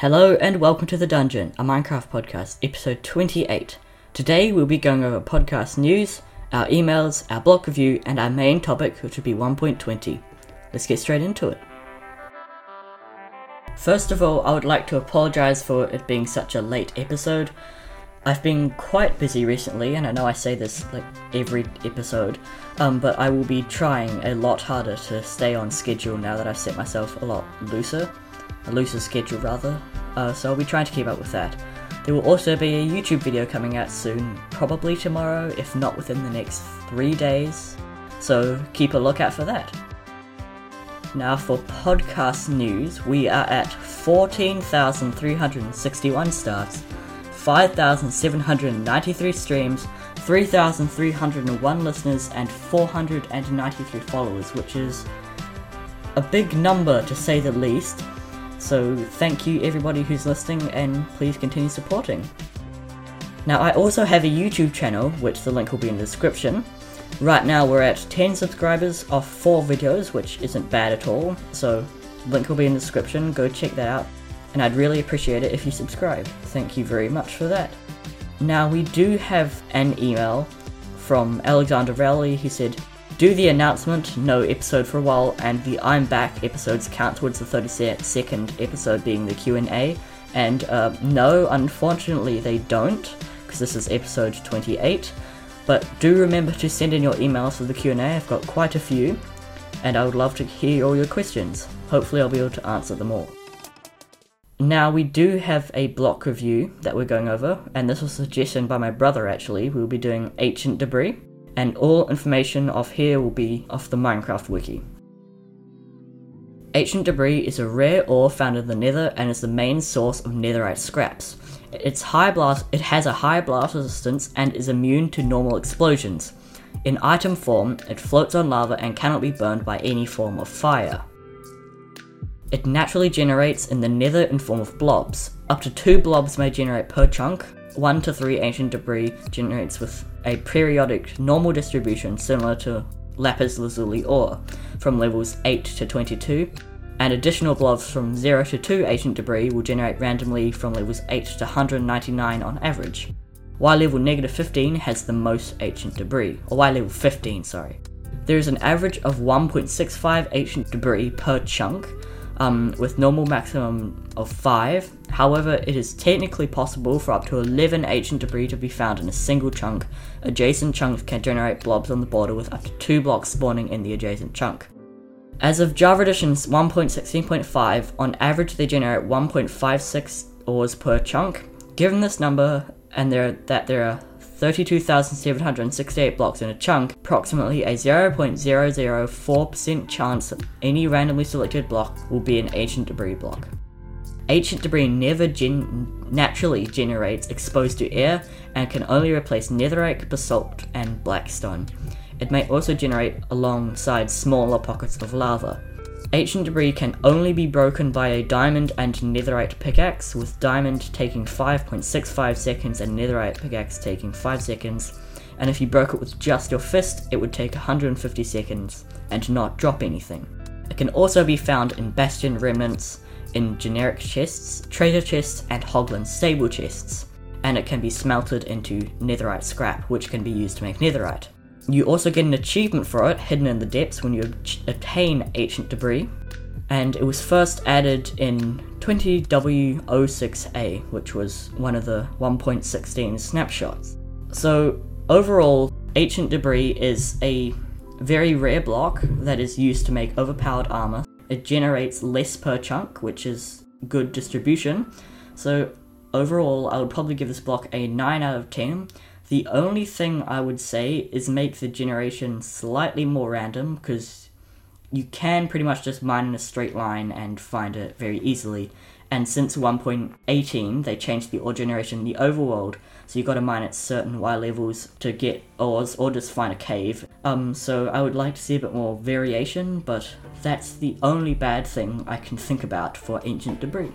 Hello and welcome to The Dungeon, a Minecraft podcast, episode 28. Today we'll be going over podcast news, our emails, our block review, and our main topic, which will be 1.20. Let's get straight into it. First of all, I would like to apologize for it being such a late episode. I've been quite busy recently, and I know I say this like every episode, um, but I will be trying a lot harder to stay on schedule now that I've set myself a lot looser, a looser schedule rather. Uh, so I'll be trying to keep up with that. There will also be a YouTube video coming out soon, probably tomorrow, if not within the next three days. So keep a lookout for that. Now, for podcast news, we are at 14,361 starts, 5,793 streams, 3,301 listeners, and 493 followers, which is a big number to say the least. So, thank you everybody who's listening, and please continue supporting. Now, I also have a YouTube channel, which the link will be in the description. Right now, we're at 10 subscribers off 4 videos, which isn't bad at all. So, link will be in the description, go check that out. And I'd really appreciate it if you subscribe. Thank you very much for that. Now, we do have an email from Alexander Rowley. He said, do the announcement, no episode for a while, and the I'm back episodes count towards the 32nd episode being the Q&A. And uh, no, unfortunately they don't, because this is episode 28. But do remember to send in your emails for the Q&A. I've got quite a few, and I would love to hear all your questions. Hopefully, I'll be able to answer them all. Now we do have a block review that we're going over, and this was suggested by my brother. Actually, we'll be doing ancient debris, and all information off here will be off the Minecraft wiki. Ancient debris is a rare ore found in the Nether and is the main source of netherite scraps. Its high blast, it has a high blast resistance and is immune to normal explosions. In item form, it floats on lava and cannot be burned by any form of fire. It naturally generates in the nether in form of blobs. Up to two blobs may generate per chunk. One to three ancient debris generates with a periodic normal distribution similar to lapis lazuli ore from levels 8 to 22, and additional blobs from 0 to 2 ancient debris will generate randomly from levels 8 to 199 on average. Y level negative 15 has the most ancient debris, or Y level 15, sorry. There is an average of 1.65 ancient debris per chunk, um, with normal maximum of 5. However, it is technically possible for up to 11 ancient debris to be found in a single chunk. Adjacent chunks can generate blobs on the border with up to 2 blocks spawning in the adjacent chunk. As of Java Edition 1.16.5, on average they generate 1.56 ores per chunk. Given this number, and there that there are 32,768 blocks in a chunk, approximately a 0.004% chance that any randomly selected block will be an ancient debris block. Ancient debris never gen- naturally generates exposed to air and can only replace netherite, basalt, and blackstone. It may also generate alongside smaller pockets of lava. Ancient debris can only be broken by a diamond and netherite pickaxe, with diamond taking 5.65 seconds and netherite pickaxe taking 5 seconds. And if you broke it with just your fist, it would take 150 seconds and not drop anything. It can also be found in bastion remnants, in generic chests, treasure chests, and Hoglin stable chests. And it can be smelted into netherite scrap, which can be used to make netherite. You also get an achievement for it hidden in the depths when you attain ancient debris, and it was first added in 20W06A, which was one of the 1.16 snapshots. So, overall, ancient debris is a very rare block that is used to make overpowered armor. It generates less per chunk, which is good distribution. So, overall, I would probably give this block a 9 out of 10 the only thing I would say is make the generation slightly more random because you can pretty much just mine in a straight line and find it very easily. And since 1.18, they changed the ore generation in the overworld, so you got to mine at certain Y levels to get ores or just find a cave. Um, so I would like to see a bit more variation, but that's the only bad thing I can think about for ancient debris.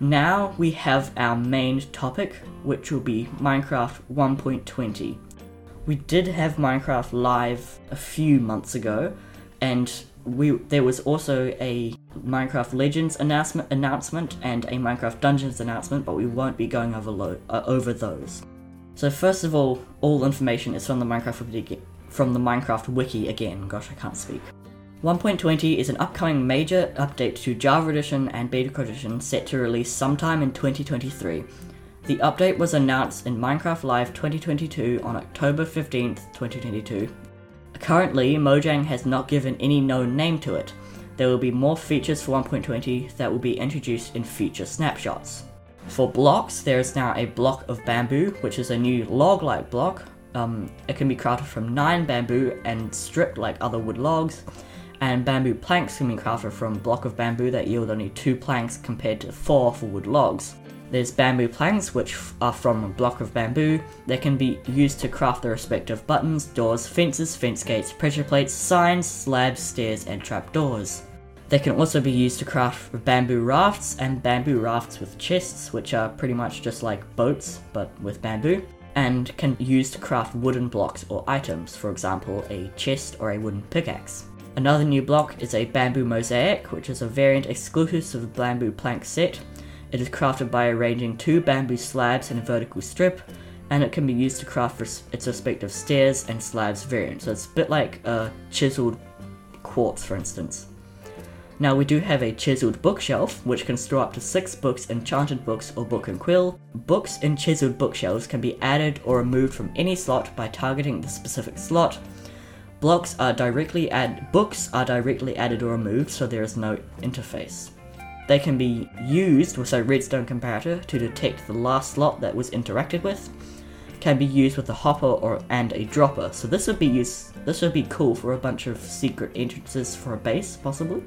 Now we have our main topic, which will be Minecraft 1.20. We did have Minecraft live a few months ago, and we there was also a Minecraft Legends announcement, announcement and a Minecraft Dungeons announcement, but we won't be going over, lo- uh, over those. So first of all, all information is from the Minecraft from the Minecraft wiki again. Gosh, I can't speak. 1.20 is an upcoming major update to Java Edition and Beta Edition set to release sometime in 2023. The update was announced in Minecraft Live 2022 on October 15th, 2022. Currently, Mojang has not given any known name to it. There will be more features for 1.20 that will be introduced in future snapshots. For blocks, there is now a block of bamboo, which is a new log-like block. Um, it can be crafted from 9 bamboo and stripped like other wood logs, and bamboo planks can be crafted from a block of bamboo that yield only 2 planks compared to 4 for wood logs. There's bamboo planks, which are from a block of bamboo. They can be used to craft the respective buttons, doors, fences, fence gates, pressure plates, signs, slabs, stairs, and trapdoors. They can also be used to craft bamboo rafts and bamboo rafts with chests, which are pretty much just like boats but with bamboo, and can be used to craft wooden blocks or items, for example, a chest or a wooden pickaxe. Another new block is a bamboo mosaic, which is a variant exclusive to the bamboo plank set. It is crafted by arranging two bamboo slabs in a vertical strip, and it can be used to craft its respective stairs and slabs variant. So it's a bit like a chiseled quartz, for instance. Now we do have a chiseled bookshelf, which can store up to six books, enchanted books, or book and quill. Books in chiseled bookshelves can be added or removed from any slot by targeting the specific slot. Blocks are directly add books are directly added or removed, so there is no interface. They can be used with a redstone comparator to detect the last slot that was interacted with. Can be used with a hopper or and a dropper. So this would be use this would be cool for a bunch of secret entrances for a base, possibly.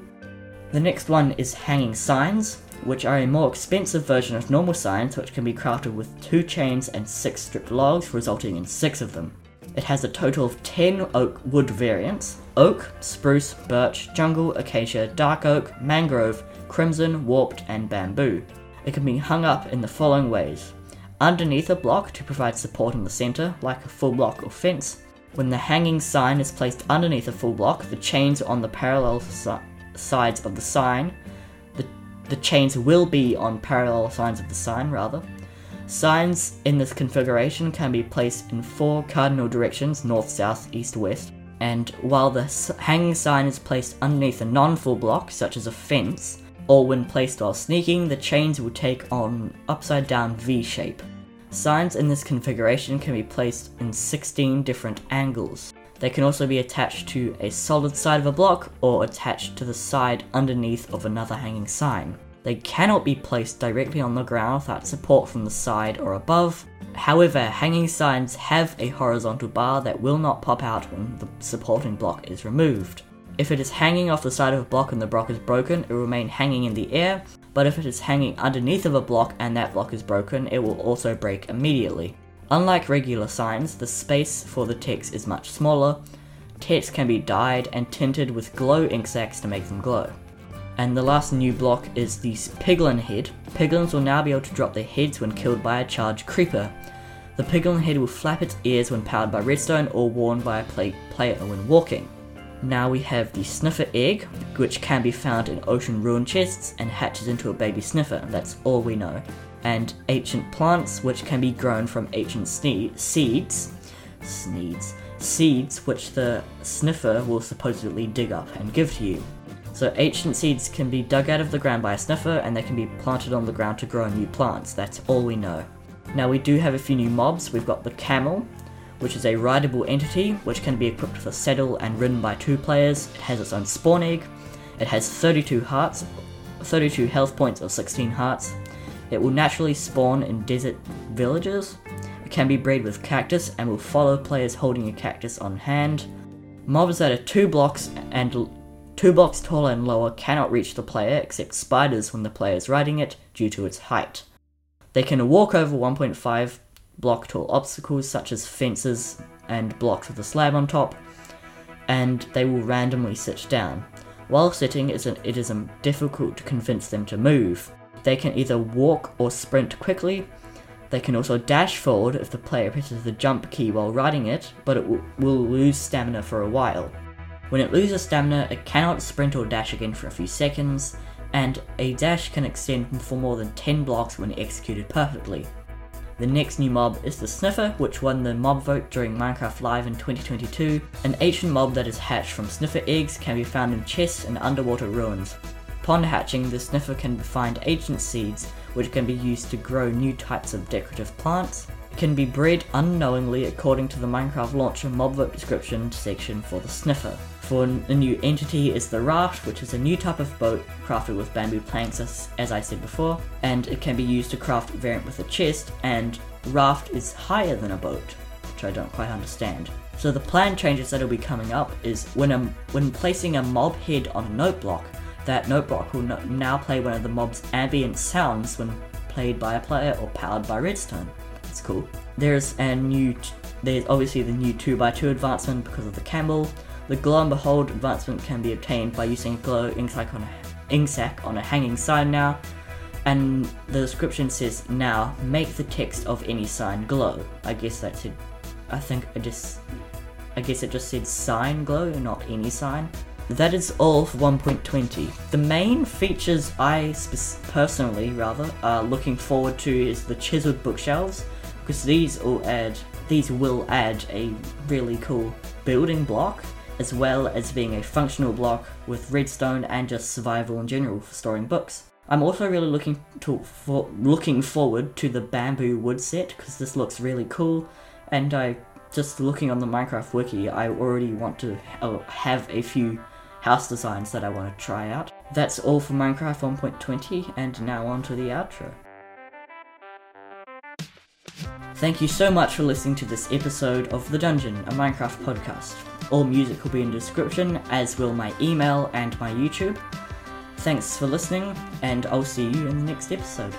The next one is hanging signs, which are a more expensive version of normal signs, which can be crafted with two chains and six stripped logs, resulting in six of them. It has a total of 10 oak wood variants oak, spruce, birch, jungle, acacia, dark oak, mangrove, crimson, warped, and bamboo. It can be hung up in the following ways underneath a block to provide support in the center, like a full block or fence. When the hanging sign is placed underneath a full block, the chains on the parallel si- sides of the sign. The, the chains will be on parallel sides of the sign, rather. Signs in this configuration can be placed in four cardinal directions north, south, east, west. And while the hanging sign is placed underneath a non full block, such as a fence, or when placed while sneaking, the chains will take on upside down V shape. Signs in this configuration can be placed in 16 different angles. They can also be attached to a solid side of a block or attached to the side underneath of another hanging sign. They cannot be placed directly on the ground without support from the side or above. However, hanging signs have a horizontal bar that will not pop out when the supporting block is removed. If it is hanging off the side of a block and the block is broken, it will remain hanging in the air, but if it is hanging underneath of a block and that block is broken, it will also break immediately. Unlike regular signs, the space for the text is much smaller. Text can be dyed and tinted with glow ink sacs to make them glow. And the last new block is the Piglin head. Piglins will now be able to drop their heads when killed by a charged creeper. The Piglin head will flap its ears when powered by redstone or worn by a play- player when walking. Now we have the sniffer egg, which can be found in ocean ruin chests and hatches into a baby sniffer. That's all we know and ancient plants which can be grown from ancient sne- seeds, sneeds, seeds which the sniffer will supposedly dig up and give to you. So ancient seeds can be dug out of the ground by a sniffer and they can be planted on the ground to grow new plants. That's all we know. Now we do have a few new mobs. We've got the camel, which is a rideable entity which can be equipped with a saddle and ridden by two players. It has its own spawn egg. It has 32 hearts, 32 health points or 16 hearts. It will naturally spawn in desert villages. It can be bred with cactus and will follow players holding a cactus on hand. Mobs that are two blocks and two blocks taller and lower cannot reach the player except spiders when the player is riding it due to its height. They can walk over 1.5 block tall obstacles such as fences and blocks with a slab on top, and they will randomly sit down. While sitting, it is difficult to convince them to move. They can either walk or sprint quickly. They can also dash forward if the player presses the jump key while riding it, but it will lose stamina for a while. When it loses stamina, it cannot sprint or dash again for a few seconds, and a dash can extend for more than 10 blocks when executed perfectly. The next new mob is the Sniffer, which won the mob vote during Minecraft Live in 2022. An ancient mob that is hatched from Sniffer eggs can be found in chests and underwater ruins. Upon hatching, the Sniffer can find ancient seeds, which can be used to grow new types of decorative plants. It can be bred unknowingly according to the Minecraft launcher mob vote description section for the Sniffer. For a new entity is the Raft, which is a new type of boat crafted with bamboo planks, as, as I said before, and it can be used to craft variant with a chest, and Raft is higher than a boat, which I don't quite understand. So the plan changes that will be coming up is when a, when placing a mob head on a note block, that note block will no- now play one of the mob's ambient sounds when played by a player or powered by redstone. It's cool. There's a new, there's obviously the new 2x2 advancement because of the camel. The glow and behold advancement can be obtained by using a glow ink sac on a, on a hanging sign now. And the description says now make the text of any sign glow. I guess that's it. I think I just I guess it just said sign glow, not any sign. That is all for 1.20. The main features I spe- personally, rather, are looking forward to is the chiseled bookshelves, because these will add these will add a really cool building block, as well as being a functional block with redstone and just survival in general for storing books. I'm also really looking to for looking forward to the bamboo wood set because this looks really cool, and I just looking on the Minecraft wiki, I already want to have a few house designs that I want to try out. That's all for Minecraft 1.20, and now on to the outro. Thank you so much for listening to this episode of The Dungeon, a Minecraft podcast. All music will be in the description, as will my email and my YouTube. Thanks for listening, and I'll see you in the next episode.